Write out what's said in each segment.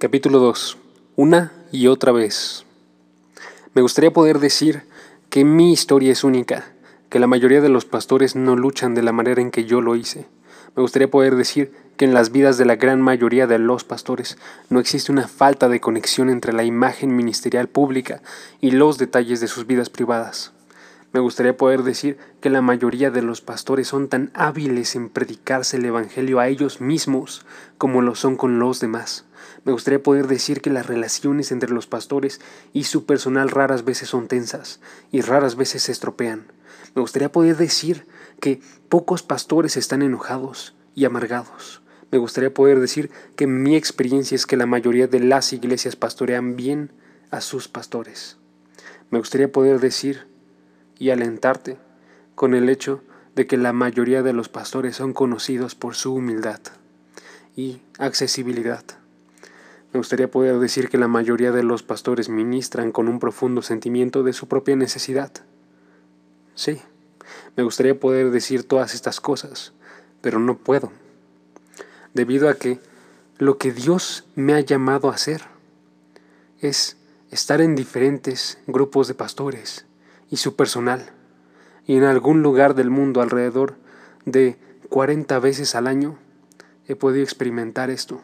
Capítulo 2. Una y otra vez. Me gustaría poder decir que mi historia es única, que la mayoría de los pastores no luchan de la manera en que yo lo hice. Me gustaría poder decir que en las vidas de la gran mayoría de los pastores no existe una falta de conexión entre la imagen ministerial pública y los detalles de sus vidas privadas. Me gustaría poder decir que la mayoría de los pastores son tan hábiles en predicarse el Evangelio a ellos mismos como lo son con los demás. Me gustaría poder decir que las relaciones entre los pastores y su personal raras veces son tensas y raras veces se estropean. Me gustaría poder decir que pocos pastores están enojados y amargados. Me gustaría poder decir que mi experiencia es que la mayoría de las iglesias pastorean bien a sus pastores. Me gustaría poder decir y alentarte con el hecho de que la mayoría de los pastores son conocidos por su humildad y accesibilidad. Me gustaría poder decir que la mayoría de los pastores ministran con un profundo sentimiento de su propia necesidad. Sí, me gustaría poder decir todas estas cosas, pero no puedo, debido a que lo que Dios me ha llamado a hacer es estar en diferentes grupos de pastores y su personal, y en algún lugar del mundo alrededor de 40 veces al año he podido experimentar esto.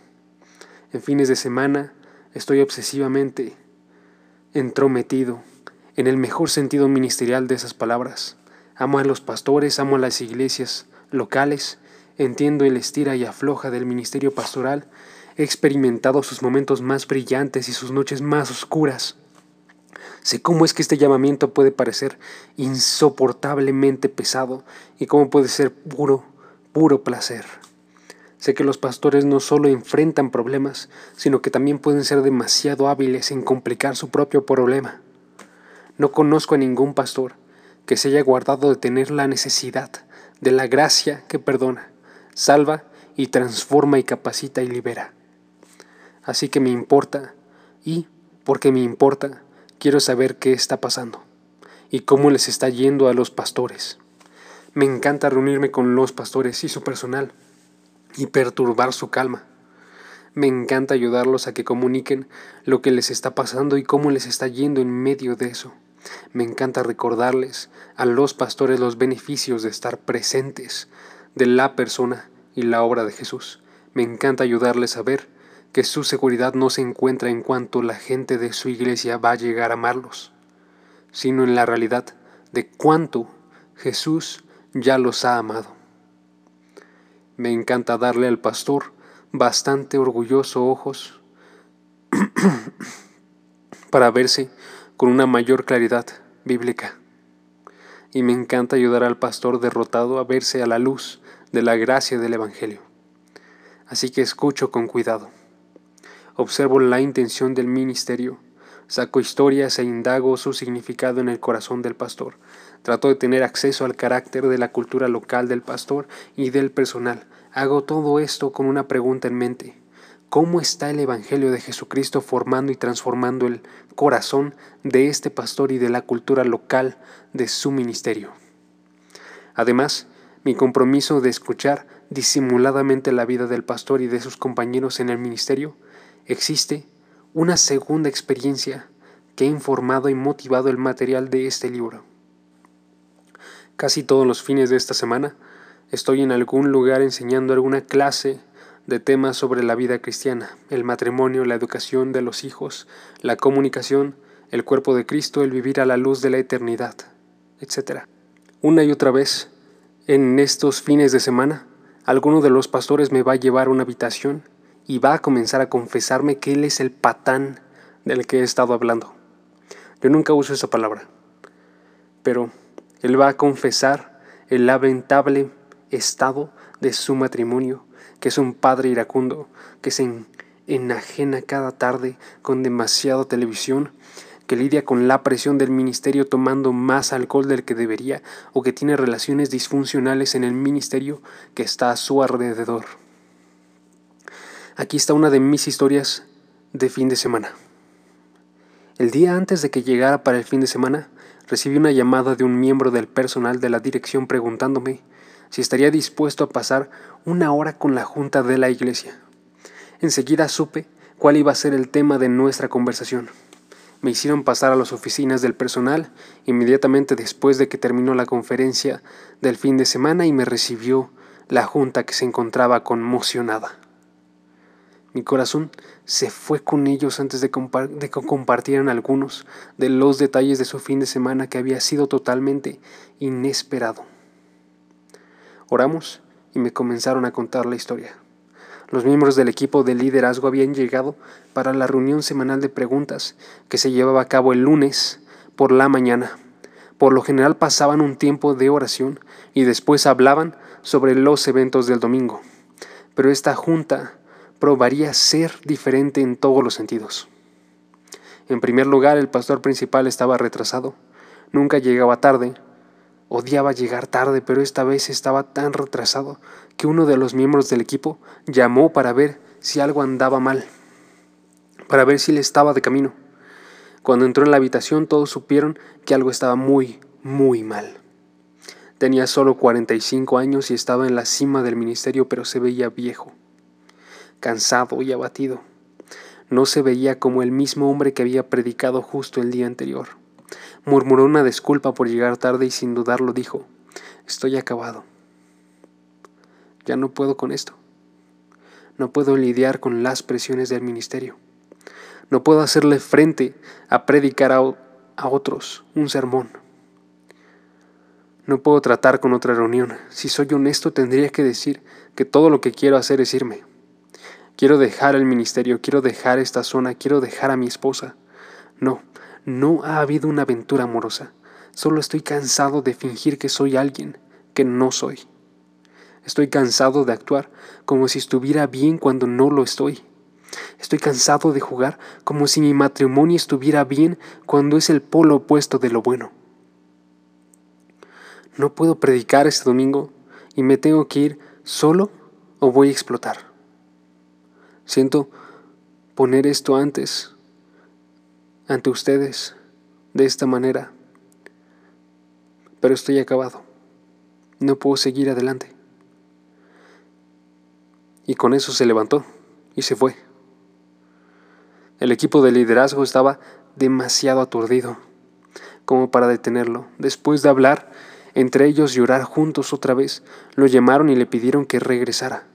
En fines de semana estoy obsesivamente entrometido, en el mejor sentido ministerial de esas palabras. Amo a los pastores, amo a las iglesias locales, entiendo el estira y afloja del ministerio pastoral, he experimentado sus momentos más brillantes y sus noches más oscuras. Sé cómo es que este llamamiento puede parecer insoportablemente pesado y cómo puede ser puro, puro placer. Sé que los pastores no solo enfrentan problemas, sino que también pueden ser demasiado hábiles en complicar su propio problema. No conozco a ningún pastor que se haya guardado de tener la necesidad de la gracia que perdona, salva y transforma y capacita y libera. Así que me importa y, porque me importa, quiero saber qué está pasando y cómo les está yendo a los pastores. Me encanta reunirme con los pastores y su personal y perturbar su calma. Me encanta ayudarlos a que comuniquen lo que les está pasando y cómo les está yendo en medio de eso. Me encanta recordarles a los pastores los beneficios de estar presentes de la persona y la obra de Jesús. Me encanta ayudarles a ver que su seguridad no se encuentra en cuanto la gente de su iglesia va a llegar a amarlos, sino en la realidad de cuánto Jesús ya los ha amado. Me encanta darle al pastor bastante orgulloso ojos para verse con una mayor claridad bíblica. Y me encanta ayudar al pastor derrotado a verse a la luz de la gracia del Evangelio. Así que escucho con cuidado. Observo la intención del ministerio. Saco historias e indago su significado en el corazón del pastor. Trato de tener acceso al carácter de la cultura local del pastor y del personal. Hago todo esto con una pregunta en mente. ¿Cómo está el Evangelio de Jesucristo formando y transformando el corazón de este pastor y de la cultura local de su ministerio? Además, mi compromiso de escuchar disimuladamente la vida del pastor y de sus compañeros en el ministerio, existe una segunda experiencia que ha informado y motivado el material de este libro. Casi todos los fines de esta semana estoy en algún lugar enseñando alguna clase de temas sobre la vida cristiana, el matrimonio, la educación de los hijos, la comunicación, el cuerpo de Cristo, el vivir a la luz de la eternidad, etc. Una y otra vez, en estos fines de semana, alguno de los pastores me va a llevar a una habitación y va a comenzar a confesarme que él es el patán del que he estado hablando. Yo nunca uso esa palabra, pero él va a confesar el lamentable estado de su matrimonio, que es un padre iracundo, que se enajena cada tarde con demasiada televisión, que lidia con la presión del ministerio tomando más alcohol del que debería, o que tiene relaciones disfuncionales en el ministerio que está a su alrededor. Aquí está una de mis historias de fin de semana. El día antes de que llegara para el fin de semana, recibí una llamada de un miembro del personal de la dirección preguntándome si estaría dispuesto a pasar una hora con la junta de la iglesia. Enseguida supe cuál iba a ser el tema de nuestra conversación. Me hicieron pasar a las oficinas del personal inmediatamente después de que terminó la conferencia del fin de semana y me recibió la junta que se encontraba conmocionada. Mi corazón se fue con ellos antes de, que compartieran algunos de los detalles de su fin de semana que había sido totalmente inesperado. Oramos y me comenzaron a contar la historia. Los miembros del equipo de liderazgo habían llegado para la reunión semanal de preguntas que se llevaba a cabo el lunes por la mañana. Por lo general pasaban un tiempo de oración y después hablaban sobre los eventos del domingo. Pero esta junta probaría ser diferente en todos los sentidos. En primer lugar, el pastor principal estaba retrasado. Nunca llegaba tarde. Odiaba llegar tarde, pero esta vez estaba tan retrasado que uno de los miembros del equipo llamó para ver si algo andaba mal, para ver si le estaba de camino. Cuando entró en la habitación todos supieron que algo estaba muy, muy mal. Tenía solo 45 años y estaba en la cima del ministerio, pero se veía viejo, cansado y abatido. No se veía como el mismo hombre que había predicado justo el día anterior. Murmuró una disculpa por llegar tarde y sin dudarlo dijo, Estoy acabado. Ya no puedo con esto. No puedo lidiar con las presiones del ministerio. No puedo hacerle frente a predicar a, otros un sermón. No puedo tratar con otra reunión. Si soy honesto, tendría que decir que todo lo que quiero hacer es irme. Quiero dejar el ministerio, quiero dejar esta zona, quiero dejar a mi esposa. No, no ha habido una aventura amorosa. Solo estoy cansado de fingir que soy alguien que no soy. Estoy cansado de actuar como si estuviera bien cuando no lo estoy. Estoy cansado de jugar como si mi matrimonio estuviera bien cuando es el polo opuesto de lo bueno. No puedo predicar este domingo y me tengo que ir solo o voy a explotar. Siento poner esto antes, ante ustedes, de esta manera, pero estoy acabado. No puedo seguir adelante. Y con eso se levantó y se fue. El equipo de liderazgo estaba demasiado aturdido como para detenerlo. Después de hablar entre ellos y orar juntos otra vez, lo llamaron y le pidieron que regresara.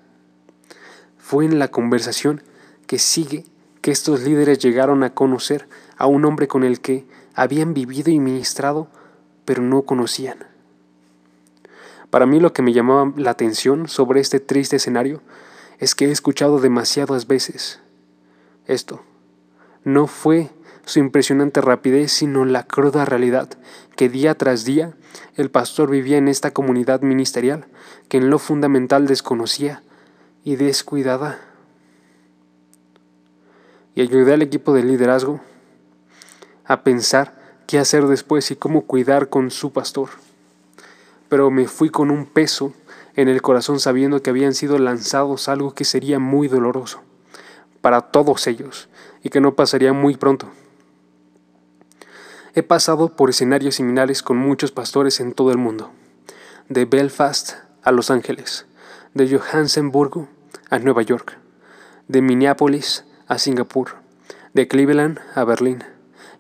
Fue en la conversación que sigue que estos líderes llegaron a conocer a un hombre con el que habían vivido y ministrado, pero no conocían. Para mí lo que me llamaba la atención sobre este triste escenario es que he escuchado demasiadas veces esto. No fue su impresionante rapidez, sino la cruda realidad que día tras día el pastor vivía en esta comunidad ministerial que en lo fundamental desconocía y descuidada. Y ayudé al equipo de liderazgo a pensar qué hacer después y cómo cuidar con su pastor. Pero me fui con un peso en el corazón sabiendo que habían sido lanzados algo que sería muy doloroso para todos ellos y que no pasaría muy pronto. He pasado por escenarios similares con muchos pastores en todo el mundo, de Belfast a Los Ángeles, de Johannesburgo a Nueva York, de Minneapolis a Singapur, de Cleveland a Berlín,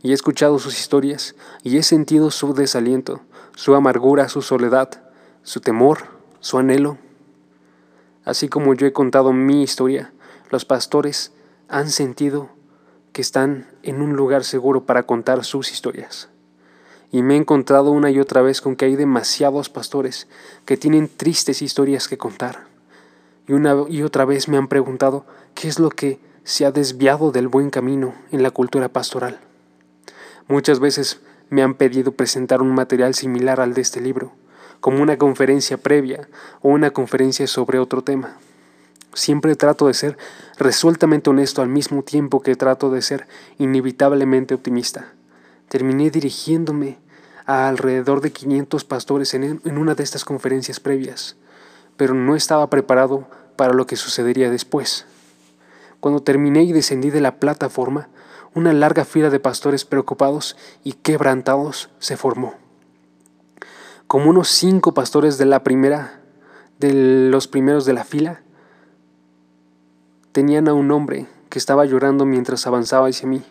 y he escuchado sus historias y he sentido su desaliento, su amargura, su soledad, su temor, su anhelo. Así como yo he contado mi historia, los pastores han sentido que están en un lugar seguro para contar sus historias. Y me he encontrado una y otra vez con que hay demasiados pastores que tienen tristes historias que contar. Y una y otra vez me han preguntado qué es lo que se ha desviado del buen camino en la cultura pastoral. Muchas veces me han pedido presentar un material similar al de este libro, como una conferencia previa o una conferencia sobre otro tema. Siempre trato de ser resueltamente honesto al mismo tiempo que trato de ser inevitablemente optimista. Terminé dirigiéndome a alrededor de 500 pastores en, en una de estas conferencias previas, pero no estaba preparado para lo que sucedería después. Cuando terminé y descendí de la plataforma, una larga fila de pastores preocupados y quebrantados se formó como unos cinco pastores de la primera, de los primeros de la fila, tenían a un hombre que estaba llorando mientras avanzaba hacia mí.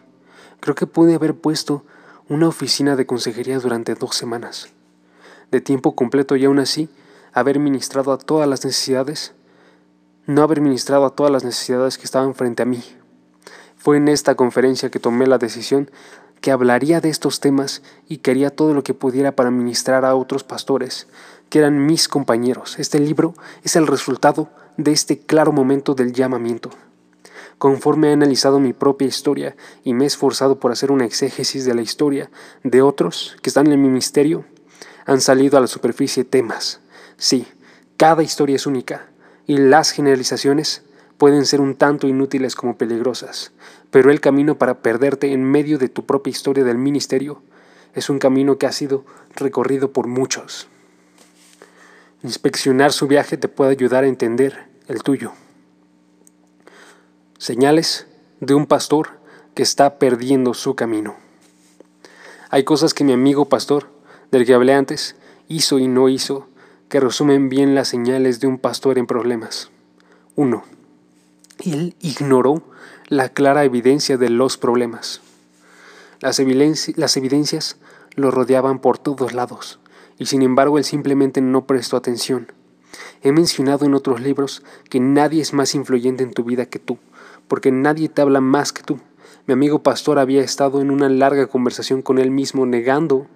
Creo que pude haber puesto una oficina de consejería durante dos semanas, de tiempo completo y aún así haber ministrado a todas las necesidades, no haber ministrado a todas las necesidades que estaban frente a mí. Fue en esta conferencia que tomé la decisión que hablaría de estos temas y que haría todo lo que pudiera para ministrar a otros pastores, que eran mis compañeros. Este libro es el resultado de este claro momento del llamamiento. Conforme he analizado mi propia historia y me he esforzado por hacer una exégesis de la historia de otros que están en mi misterio, han salido a la superficie temas. Sí, cada historia es única y las generalizaciones pueden ser un tanto inútiles como peligrosas, pero el camino para perderte en medio de tu propia historia del ministerio es un camino que ha sido recorrido por muchos. Inspeccionar su viaje te puede ayudar a entender el tuyo. Señales de un pastor que está perdiendo su camino. Hay cosas que mi amigo pastor, del que hablé antes, hizo y no hizo, que resumen bien las señales de un pastor en problemas. 1. Él ignoró la clara evidencia de los problemas. Las, las evidencias lo rodeaban por todos lados y sin embargo él simplemente no prestó atención. He mencionado en otros libros que nadie es más influyente en tu vida que tú, porque nadie te habla más que tú. Mi amigo pastor había estado en una larga conversación con él mismo, negando,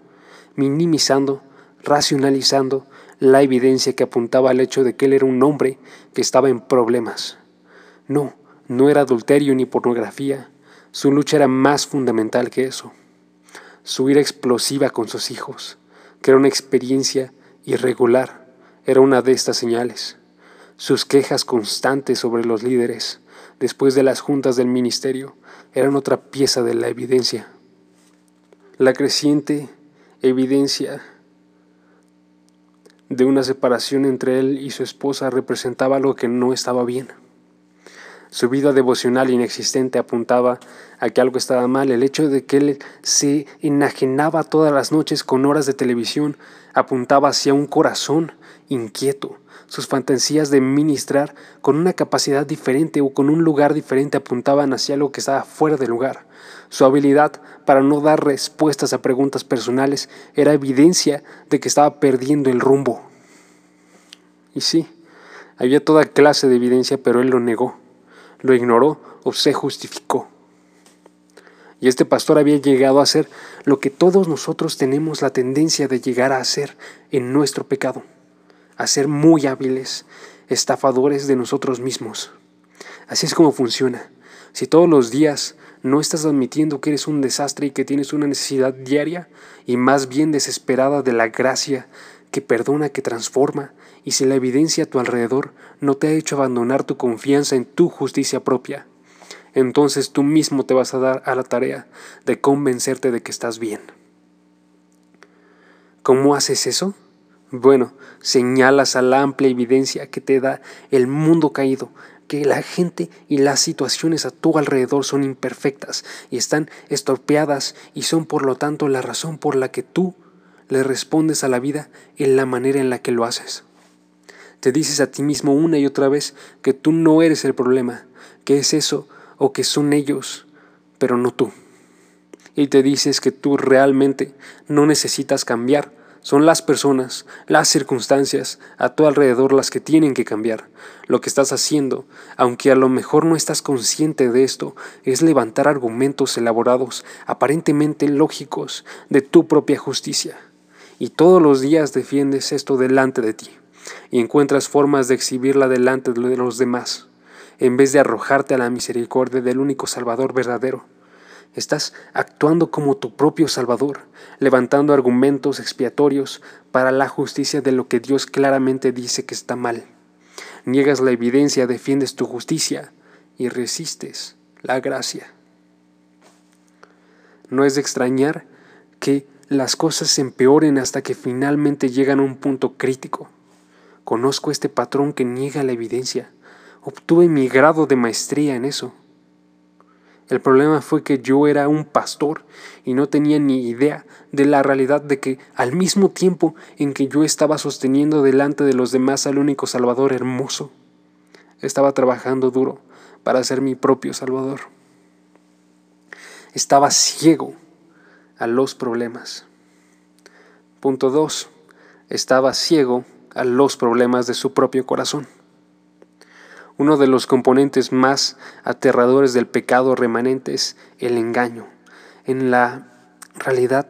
minimizando, racionalizando la evidencia que apuntaba al hecho de que él era un hombre que estaba en problemas. No, no era adulterio ni pornografía. Su lucha era más fundamental que eso. Su ira explosiva con sus hijos, que era una experiencia irregular, era una de estas señales. Sus quejas constantes sobre los líderes, después de las juntas del ministerio, eran otra pieza de la evidencia. La creciente evidencia de una separación entre él y su esposa representaba algo que no estaba bien. Su vida devocional inexistente apuntaba a que algo estaba mal. El hecho de que él se enajenaba todas las noches con horas de televisión apuntaba hacia un corazón inquieto. Sus fantasías de ministrar con una capacidad diferente o con un lugar diferente apuntaban hacia algo que estaba fuera de lugar. Su habilidad para no dar respuestas a preguntas personales era evidencia de que estaba perdiendo el rumbo. Y sí, había toda clase de evidencia, pero él lo negó lo ignoró o se justificó. Y este pastor había llegado a hacer lo que todos nosotros tenemos la tendencia de llegar a hacer en nuestro pecado, a ser muy hábiles, estafadores de nosotros mismos. Así es como funciona. Si todos los días no estás admitiendo que eres un desastre y que tienes una necesidad diaria y más bien desesperada de la gracia que perdona, que transforma, y si la evidencia a tu alrededor no te ha hecho abandonar tu confianza en tu justicia propia, entonces tú mismo te vas a dar a la tarea de convencerte de que estás bien. ¿Cómo haces eso? Bueno, señalas a la amplia evidencia que te da el mundo caído, que la gente y las situaciones a tu alrededor son imperfectas y están estorpeadas y son por lo tanto la razón por la que tú le respondes a la vida en la manera en la que lo haces. Te dices a ti mismo una y otra vez que tú no eres el problema, que es eso o que son ellos, pero no tú. Y te dices que tú realmente no necesitas cambiar, son las personas, las circunstancias a tu alrededor las que tienen que cambiar. Lo que estás haciendo, aunque a lo mejor no estás consciente de esto, es levantar argumentos elaborados, aparentemente lógicos, de tu propia justicia. Y todos los días defiendes esto delante de ti y encuentras formas de exhibirla delante de los demás, en vez de arrojarte a la misericordia del único Salvador verdadero. Estás actuando como tu propio Salvador, levantando argumentos expiatorios para la justicia de lo que Dios claramente dice que está mal. Niegas la evidencia, defiendes tu justicia y resistes la gracia. No es de extrañar que las cosas se empeoren hasta que finalmente llegan a un punto crítico. Conozco este patrón que niega la evidencia. Obtuve mi grado de maestría en eso. El problema fue que yo era un pastor y no tenía ni idea de la realidad de que al mismo tiempo en que yo estaba sosteniendo delante de los demás al único Salvador hermoso, estaba trabajando duro para ser mi propio Salvador. Estaba ciego a los problemas. Punto 2. Estaba ciego a los problemas de su propio corazón. Uno de los componentes más aterradores del pecado remanente es el engaño. En la realidad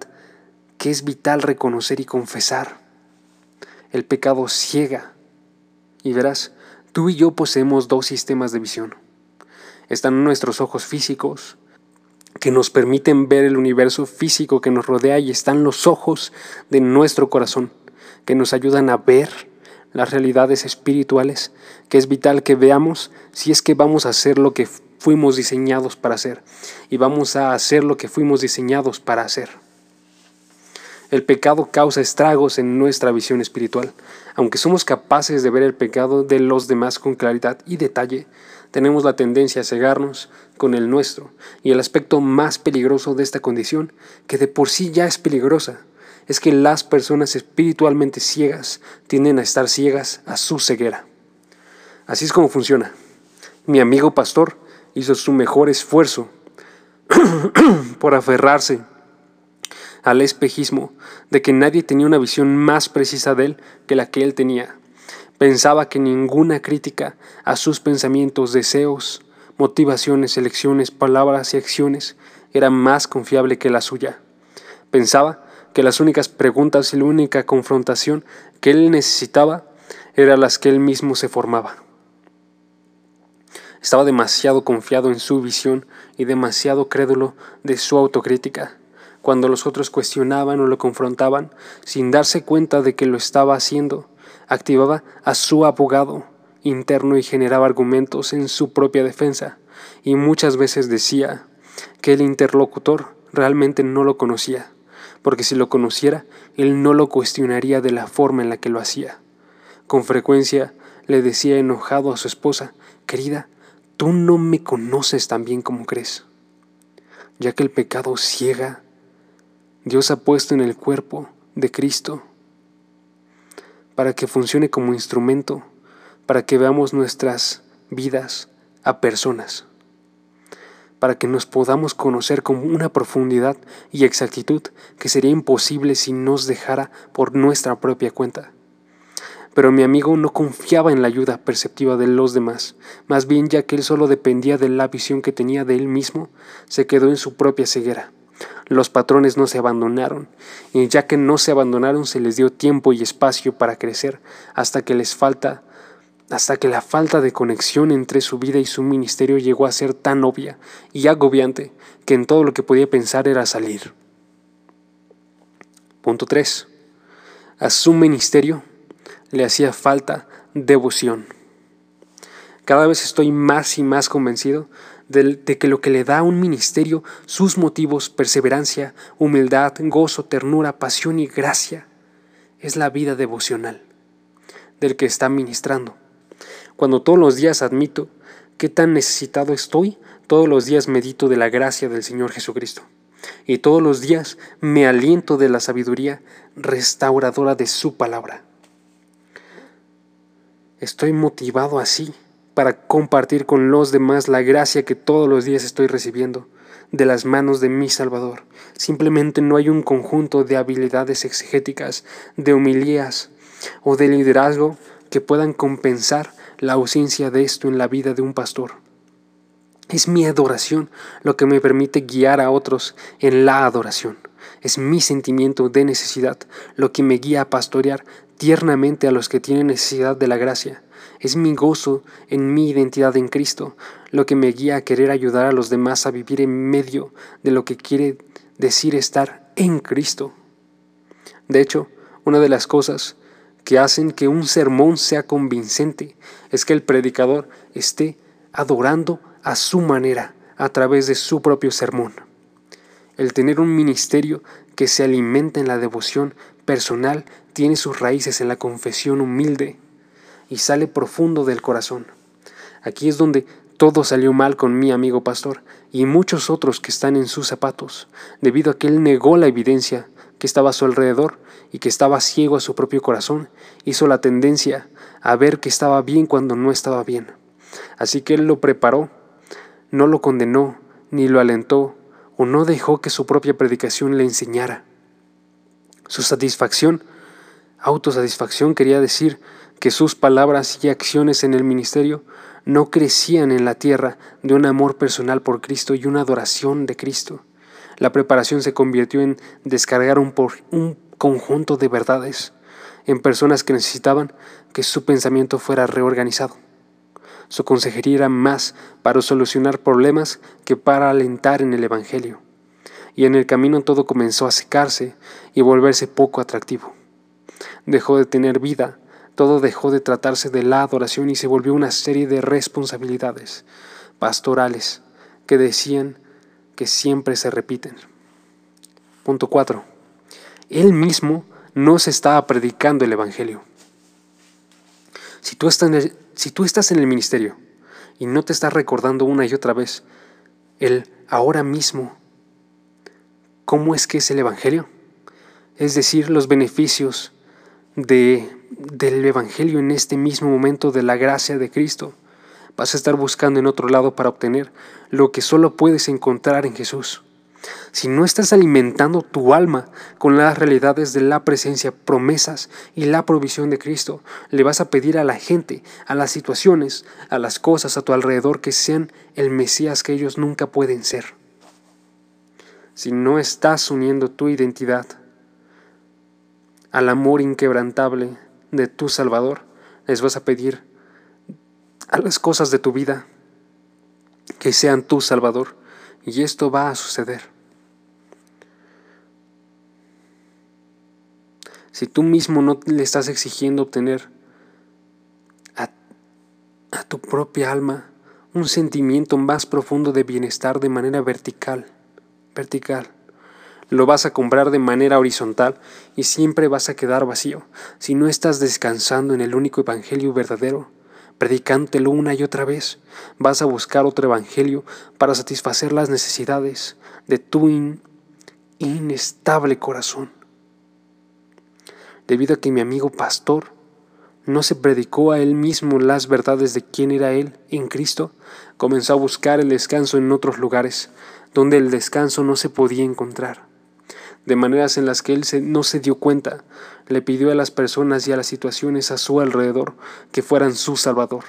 que es vital reconocer y confesar. El pecado ciega. Y verás, tú y yo poseemos dos sistemas de visión. Están nuestros ojos físicos, que nos permiten ver el universo físico que nos rodea, y están los ojos de nuestro corazón, que nos ayudan a ver las realidades espirituales, que es vital que veamos si es que vamos a hacer lo que fuimos diseñados para hacer, y vamos a hacer lo que fuimos diseñados para hacer. El pecado causa estragos en nuestra visión espiritual. Aunque somos capaces de ver el pecado de los demás con claridad y detalle, tenemos la tendencia a cegarnos con el nuestro, y el aspecto más peligroso de esta condición, que de por sí ya es peligrosa, es que las personas espiritualmente ciegas tienden a estar ciegas a su ceguera. Así es como funciona. Mi amigo pastor hizo su mejor esfuerzo por aferrarse al espejismo de que nadie tenía una visión más precisa de él que la que él tenía. Pensaba que ninguna crítica a sus pensamientos, deseos, motivaciones, elecciones, palabras y acciones era más confiable que la suya. Pensaba que las únicas preguntas y la única confrontación que él necesitaba eran las que él mismo se formaba. Estaba demasiado confiado en su visión y demasiado crédulo de su autocrítica. Cuando los otros cuestionaban o lo confrontaban, sin darse cuenta de que lo estaba haciendo, activaba a su abogado interno y generaba argumentos en su propia defensa, y muchas veces decía que el interlocutor realmente no lo conocía, porque si lo conociera, él no lo cuestionaría de la forma en la que lo hacía. Con frecuencia le decía enojado a su esposa, querida, tú no me conoces tan bien como crees, ya que el pecado ciega, Dios ha puesto en el cuerpo de Cristo para que funcione como instrumento, para que veamos nuestras vidas a personas, para que nos podamos conocer con una profundidad y exactitud que sería imposible si nos dejara por nuestra propia cuenta. Pero mi amigo no confiaba en la ayuda perceptiva de los demás, más bien ya que él solo dependía de la visión que tenía de él mismo, se quedó en su propia ceguera. Los patrones no se abandonaron, y ya que no se abandonaron se les dio tiempo y espacio para crecer hasta que les falta hasta que la falta de conexión entre su vida y su ministerio llegó a ser tan obvia y agobiante que en todo lo que podía pensar era salir. Punto 3. A su ministerio le hacía falta devoción. Cada vez estoy más y más convencido de, que lo que le da a un ministerio sus motivos, perseverancia, humildad, gozo, ternura, pasión y gracia, es la vida devocional del que está ministrando. Cuando todos los días admito qué tan necesitado estoy, todos los días medito de la gracia del Señor Jesucristo. Y todos los días me aliento de la sabiduría restauradora de su palabra. Estoy motivado así para compartir con los demás la gracia que todos los días estoy recibiendo de las manos de mi Salvador. Simplemente no hay un conjunto de habilidades exegéticas, de humilías o de liderazgo que puedan compensar la ausencia de esto en la vida de un pastor. Es mi adoración lo que me permite guiar a otros en la adoración. Es mi sentimiento de necesidad lo que me guía a pastorear tiernamente a los que tienen necesidad de la gracia. Es mi gozo en mi identidad en Cristo lo que me guía a querer ayudar a los demás a vivir en medio de lo que quiere decir estar en Cristo. De hecho, una de las cosas que hacen que un sermón sea convincente es que el predicador esté adorando a su manera a través de su propio sermón. El tener un ministerio que se alimenta en la devoción personal tiene sus raíces en la confesión humilde y sale profundo del corazón. Aquí es donde todo salió mal con mi amigo pastor y muchos otros que están en sus zapatos, debido a que él negó la evidencia que estaba a su alrededor y que estaba ciego a su propio corazón, hizo la tendencia a ver que estaba bien cuando no estaba bien. Así que él lo preparó, no lo condenó, ni lo alentó, o no dejó que su propia predicación le enseñara. Su satisfacción, autosatisfacción quería decir que sus palabras y acciones en el ministerio no crecían en la tierra de un amor personal por Cristo y una adoración de Cristo. La preparación se convirtió en descargar un, un conjunto de verdades en personas que necesitaban que su pensamiento fuera reorganizado. Su consejería era más para solucionar problemas que para alentar en el Evangelio. Y en el camino todo comenzó a secarse y volverse poco atractivo. Dejó de tener vida, todo dejó de tratarse de la adoración y se volvió una serie de responsabilidades pastorales que decían que siempre se repiten. Punto 4. Él mismo no se estaba predicando el Evangelio. Si tú, estás en el, ministerio y no te estás recordando una y otra vez el ahora mismo, ¿cómo es que es el Evangelio? Es decir, los beneficios de, del Evangelio en este mismo momento de la gracia de Cristo. Vas a estar buscando en otro lado para obtener lo que solo puedes encontrar en Jesús. Si no estás alimentando tu alma con las realidades de la presencia, promesas y la provisión de Cristo, le vas a pedir a la gente, a las situaciones, a las cosas a tu alrededor que sean el Mesías que ellos nunca pueden ser. Si no estás uniendo tu identidad al amor inquebrantable de tu Salvador, les vas a pedir a las cosas de tu vida que sean tu Salvador. Y esto va a suceder. si tú mismo no le estás exigiendo obtener a, tu propia alma un sentimiento más profundo de bienestar de manera vertical, vertical. Lo vas a comprar de manera horizontal y siempre vas a quedar vacío si no estás descansando en el único evangelio verdadero, predicándolo una y otra vez. Vas a buscar otro evangelio para satisfacer las necesidades de tu inestable corazón debido a que mi amigo pastor no se predicó a él mismo las verdades de quién era él en Cristo, comenzó a buscar el descanso en otros lugares, donde el descanso no se podía encontrar. De maneras en las que él no se dio cuenta, le pidió a las personas y a las situaciones a su alrededor que fueran su Salvador.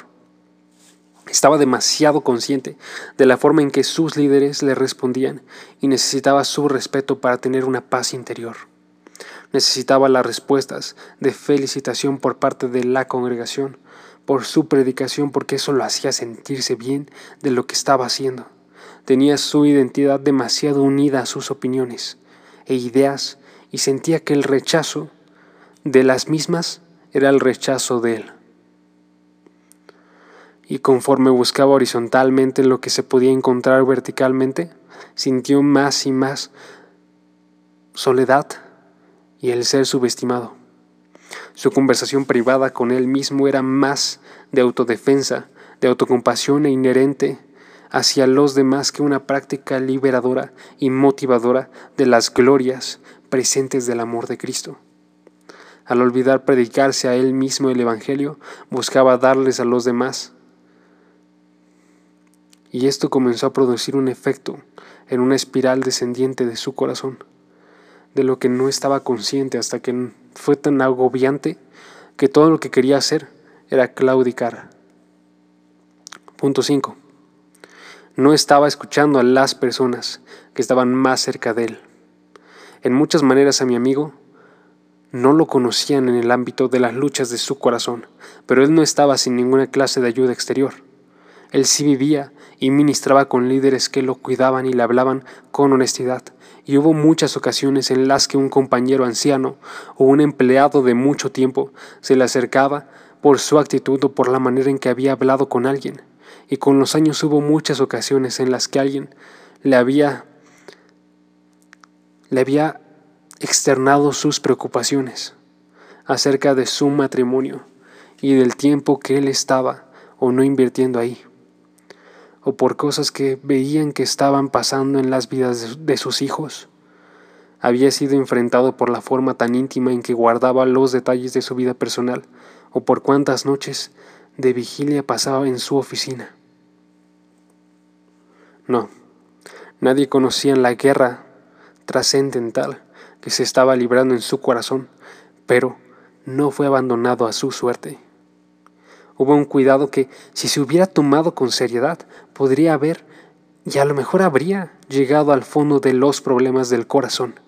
Estaba demasiado consciente de la forma en que sus líderes le respondían y necesitaba su respeto para tener una paz interior. Necesitaba las respuestas de felicitación por parte de la congregación, por su predicación, porque eso lo hacía sentirse bien de lo que estaba haciendo. Tenía su identidad demasiado unida a sus opiniones e ideas y sentía que el rechazo de las mismas era el rechazo de él. Y conforme buscaba horizontalmente lo que se podía encontrar verticalmente, sintió más y más soledad y el ser subestimado. Su conversación privada con él mismo era más de autodefensa, de autocompasión e inherente hacia los demás que una práctica liberadora y motivadora de las glorias presentes del amor de Cristo. Al olvidar predicarse a él mismo el Evangelio, buscaba darles a los demás. Y esto comenzó a producir un efecto en una espiral descendiente de su corazón de lo que no estaba consciente hasta que fue tan agobiante que todo lo que quería hacer era claudicar. Punto 5. No estaba escuchando a las personas que estaban más cerca de él. En muchas maneras a mi amigo no lo conocían en el ámbito de las luchas de su corazón, pero él no estaba sin ninguna clase de ayuda exterior. Él sí vivía y ministraba con líderes que lo cuidaban y le hablaban con honestidad, y hubo muchas ocasiones en las que un compañero anciano o un empleado de mucho tiempo se le acercaba por su actitud o por la manera en que había hablado con alguien, y con los años hubo muchas ocasiones en las que alguien le había le había externado sus preocupaciones acerca de su matrimonio y del tiempo que él estaba o no invirtiendo ahí o por cosas que veían que estaban pasando en las vidas de sus hijos. Había sido enfrentado por la forma tan íntima en que guardaba los detalles de su vida personal, o por cuántas noches de vigilia pasaba en su oficina. No, nadie conocía la guerra trascendental que se estaba librando en su corazón, pero no fue abandonado a su suerte. Hubo un cuidado que, si se hubiera tomado con seriedad, podría haber, y a lo mejor habría, llegado al fondo de los problemas del corazón.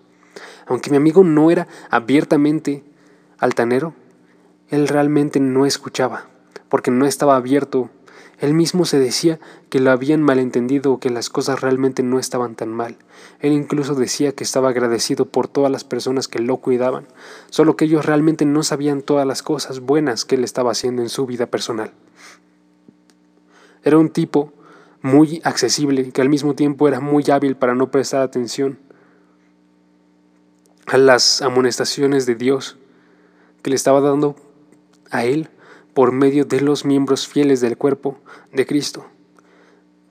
Aunque mi amigo no era abiertamente altanero, él realmente no escuchaba, porque no estaba abierto. Él mismo se decía que lo habían malentendido o que las cosas realmente no estaban tan mal. Él incluso decía que estaba agradecido por todas las personas que lo cuidaban, solo que ellos realmente no sabían todas las cosas buenas que él estaba haciendo en su vida personal. Era un tipo muy accesible, que al mismo tiempo era muy hábil para no prestar atención a las amonestaciones de Dios que le estaba dando a él por medio de los miembros fieles del cuerpo de Cristo.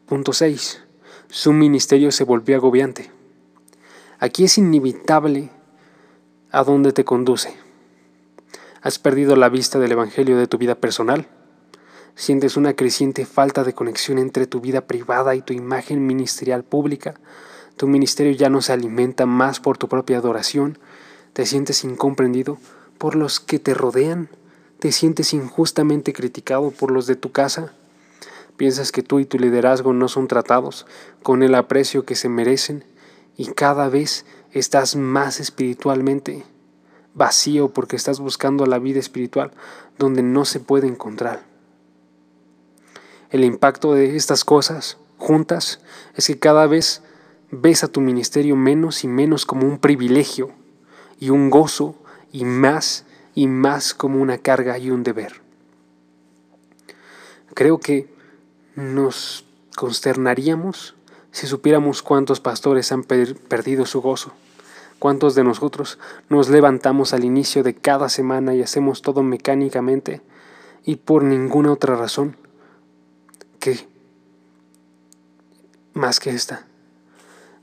Punto 6. Su ministerio se volvió agobiante. Aquí es inevitable a dónde te conduce. ¿Has perdido la vista del Evangelio de tu vida personal? ¿Sientes una creciente falta de conexión entre tu vida privada y tu imagen ministerial pública? ¿Tu ministerio ya no se alimenta más por tu propia adoración? ¿Te sientes incomprendido por los que te rodean? ¿Te sientes injustamente criticado por los de tu casa? ¿Piensas que tú y tu liderazgo no son tratados con el aprecio que se merecen y cada vez estás más espiritualmente vacío porque estás buscando la vida espiritual donde no se puede encontrar? El impacto de estas cosas juntas es que cada vez ves a tu ministerio menos y menos como un privilegio y un gozo y más y más como una carga y un deber. Creo que nos consternaríamos si supiéramos cuántos pastores han perdido su gozo. ¿Cuántos de nosotros nos levantamos al inicio de cada semana y hacemos todo mecánicamente y por ninguna otra razón más que esta.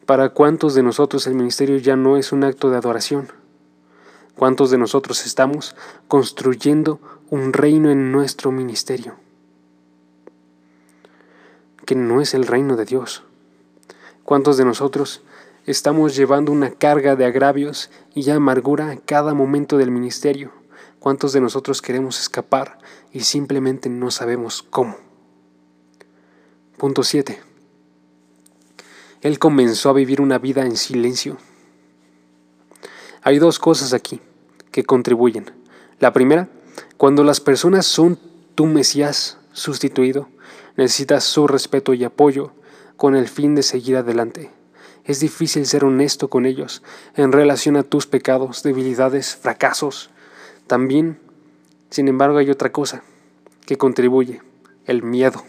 ¿Para cuántos de nosotros el ministerio ya no es un acto de adoración? ¿Cuántos de nosotros estamos construyendo un reino en nuestro ministerio? Que no es el reino de Dios. ¿Cuántos de nosotros estamos llevando una carga de agravios y amargura a cada momento del ministerio? ¿Cuántos de nosotros queremos escapar y simplemente no sabemos cómo? Punto 7. Él comenzó a vivir una vida en silencio. Hay dos cosas aquí que contribuyen. La primera, cuando las personas son tu Mesías sustituido, necesitas su respeto y apoyo con el fin de seguir adelante. Es difícil ser honesto con ellos en relación a tus pecados, debilidades, fracasos. También, sin embargo, hay otra cosa que contribuye, el miedo.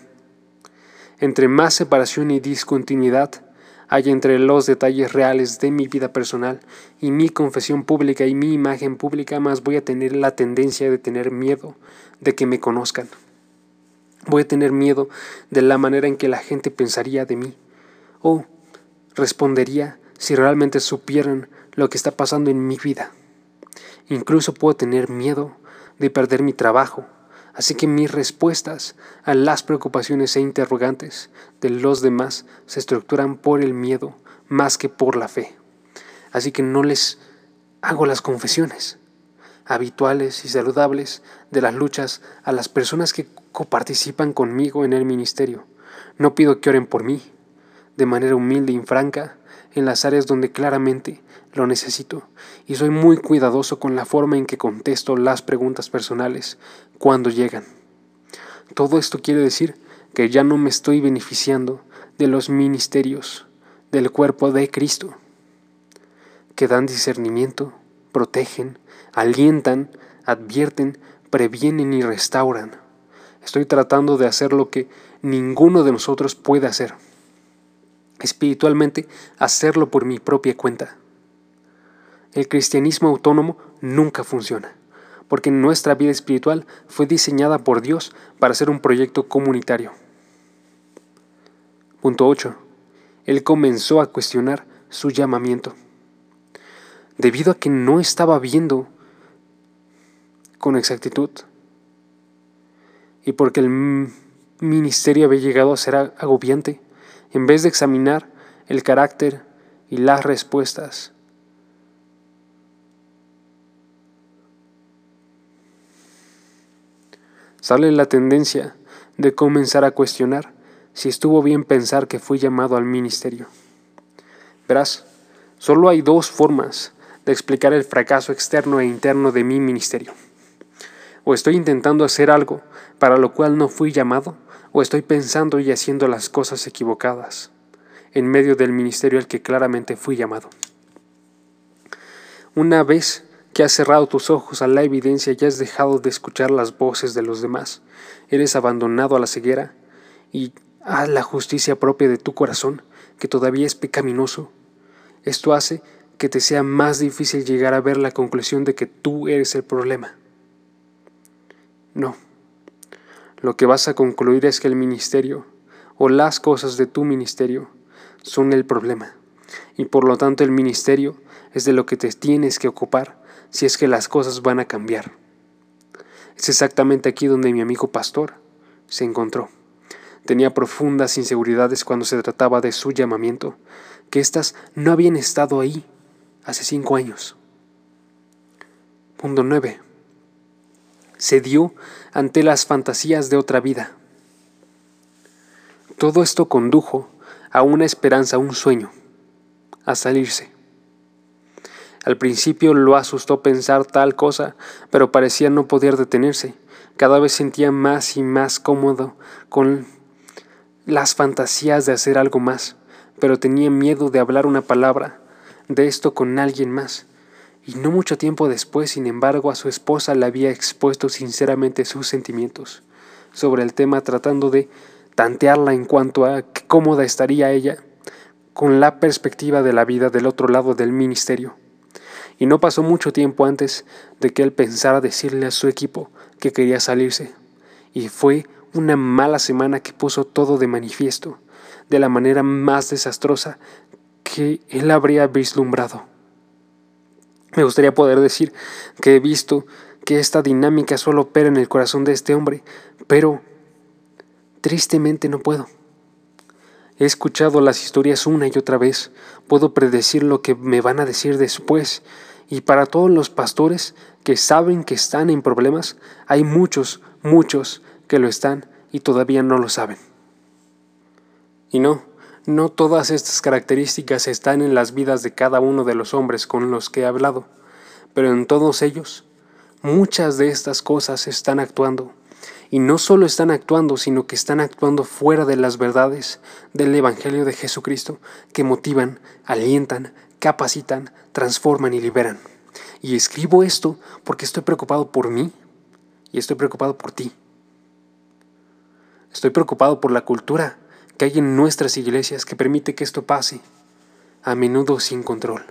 Entre más separación y discontinuidad hay entre los detalles reales de mi vida personal y mi confesión pública y mi imagen pública, más voy a tener la tendencia de tener miedo de que me conozcan. Voy a tener miedo de la manera en que la gente pensaría de mí o respondería si realmente supieran lo que está pasando en mi vida. Incluso puedo tener miedo de perder mi trabajo Así que mis respuestas a las preocupaciones e interrogantes de los demás se estructuran por el miedo más que por la fe. Así que no les hago las confesiones habituales y saludables de las luchas a las personas que coparticipan conmigo en el ministerio. No pido que oren por mí, de manera humilde y franca, en las áreas donde claramente lo necesito, y soy muy cuidadoso con la forma en que contesto las preguntas personales cuando llegan. Todo esto quiere decir que ya no me estoy beneficiando de los ministerios del cuerpo de Cristo, que dan discernimiento, protegen, alientan, advierten, previenen y restauran. Estoy tratando de hacer lo que ninguno de nosotros puede hacer. Espiritualmente, hacerlo por mi propia cuenta. El cristianismo autónomo nunca funciona, porque nuestra vida espiritual fue diseñada por Dios para ser un proyecto comunitario. Punto 8. Él comenzó a cuestionar su llamamiento. Debido a que no estaba viendo con exactitud y porque el ministerio había llegado a ser agobiante, en vez de examinar el carácter y las respuestas. Sale la tendencia de comenzar a cuestionar si estuvo bien pensar que fui llamado al ministerio. Verás, solo hay dos formas de explicar el fracaso externo e interno de mi ministerio. O estoy intentando hacer algo para lo cual no fui llamado, o estoy pensando y haciendo las cosas equivocadas en medio del ministerio al que claramente fui llamado. Una vez que has cerrado tus ojos a la evidencia y has dejado de escuchar las voces de los demás, eres abandonado a la ceguera y a la justicia propia de tu corazón, que todavía es pecaminoso. Esto hace que te sea más difícil llegar a ver la conclusión de que tú eres el problema. No. Lo que vas a concluir es que el ministerio, o las cosas de tu ministerio, son el problema. Y por lo tanto el ministerio es de lo que te tienes que ocupar si es que las cosas van a cambiar. Es exactamente aquí donde mi amigo pastor se encontró. Tenía profundas inseguridades cuando se trataba de su llamamiento, que éstas no habían estado ahí hace cinco años. Punto 9. Se dio ante las fantasías de otra vida. Todo esto condujo a una esperanza, a un sueño, a salirse. Al principio lo asustó pensar tal cosa, pero parecía no poder detenerse. Cada vez sentía más y más cómodo con las fantasías de hacer algo más, pero tenía miedo de hablar una palabra de esto con alguien más. Y no mucho tiempo después, sin embargo, a su esposa le había expuesto sinceramente sus sentimientos sobre el tema, tratando de tantearla en cuanto a qué cómoda estaría ella con la perspectiva de la vida del otro lado del ministerio y no pasó mucho tiempo antes de que él pensara decirle a su equipo que quería salirse. Y fue una mala semana que puso todo de manifiesto, de la manera más desastrosa que él habría vislumbrado. Me gustaría poder decir que he visto que esta dinámica solo opera en el corazón de este hombre, pero tristemente no puedo. He escuchado las historias una y otra vez, puedo predecir lo que me van a decir después, y para todos los pastores que saben que están en problemas, hay muchos, muchos que lo están y todavía no lo saben. Y no, no todas estas características están en las vidas de cada uno de los hombres con los que he hablado, pero en todos ellos, muchas de estas cosas están actuando y no solo están actuando, sino que están actuando fuera de las verdades del Evangelio de Jesucristo que motivan, alientan, capacitan, transforman y liberan. Y escribo esto porque estoy preocupado por mí y estoy preocupado por ti. Estoy preocupado por la cultura que hay en nuestras iglesias que permite que esto pase, a menudo sin control.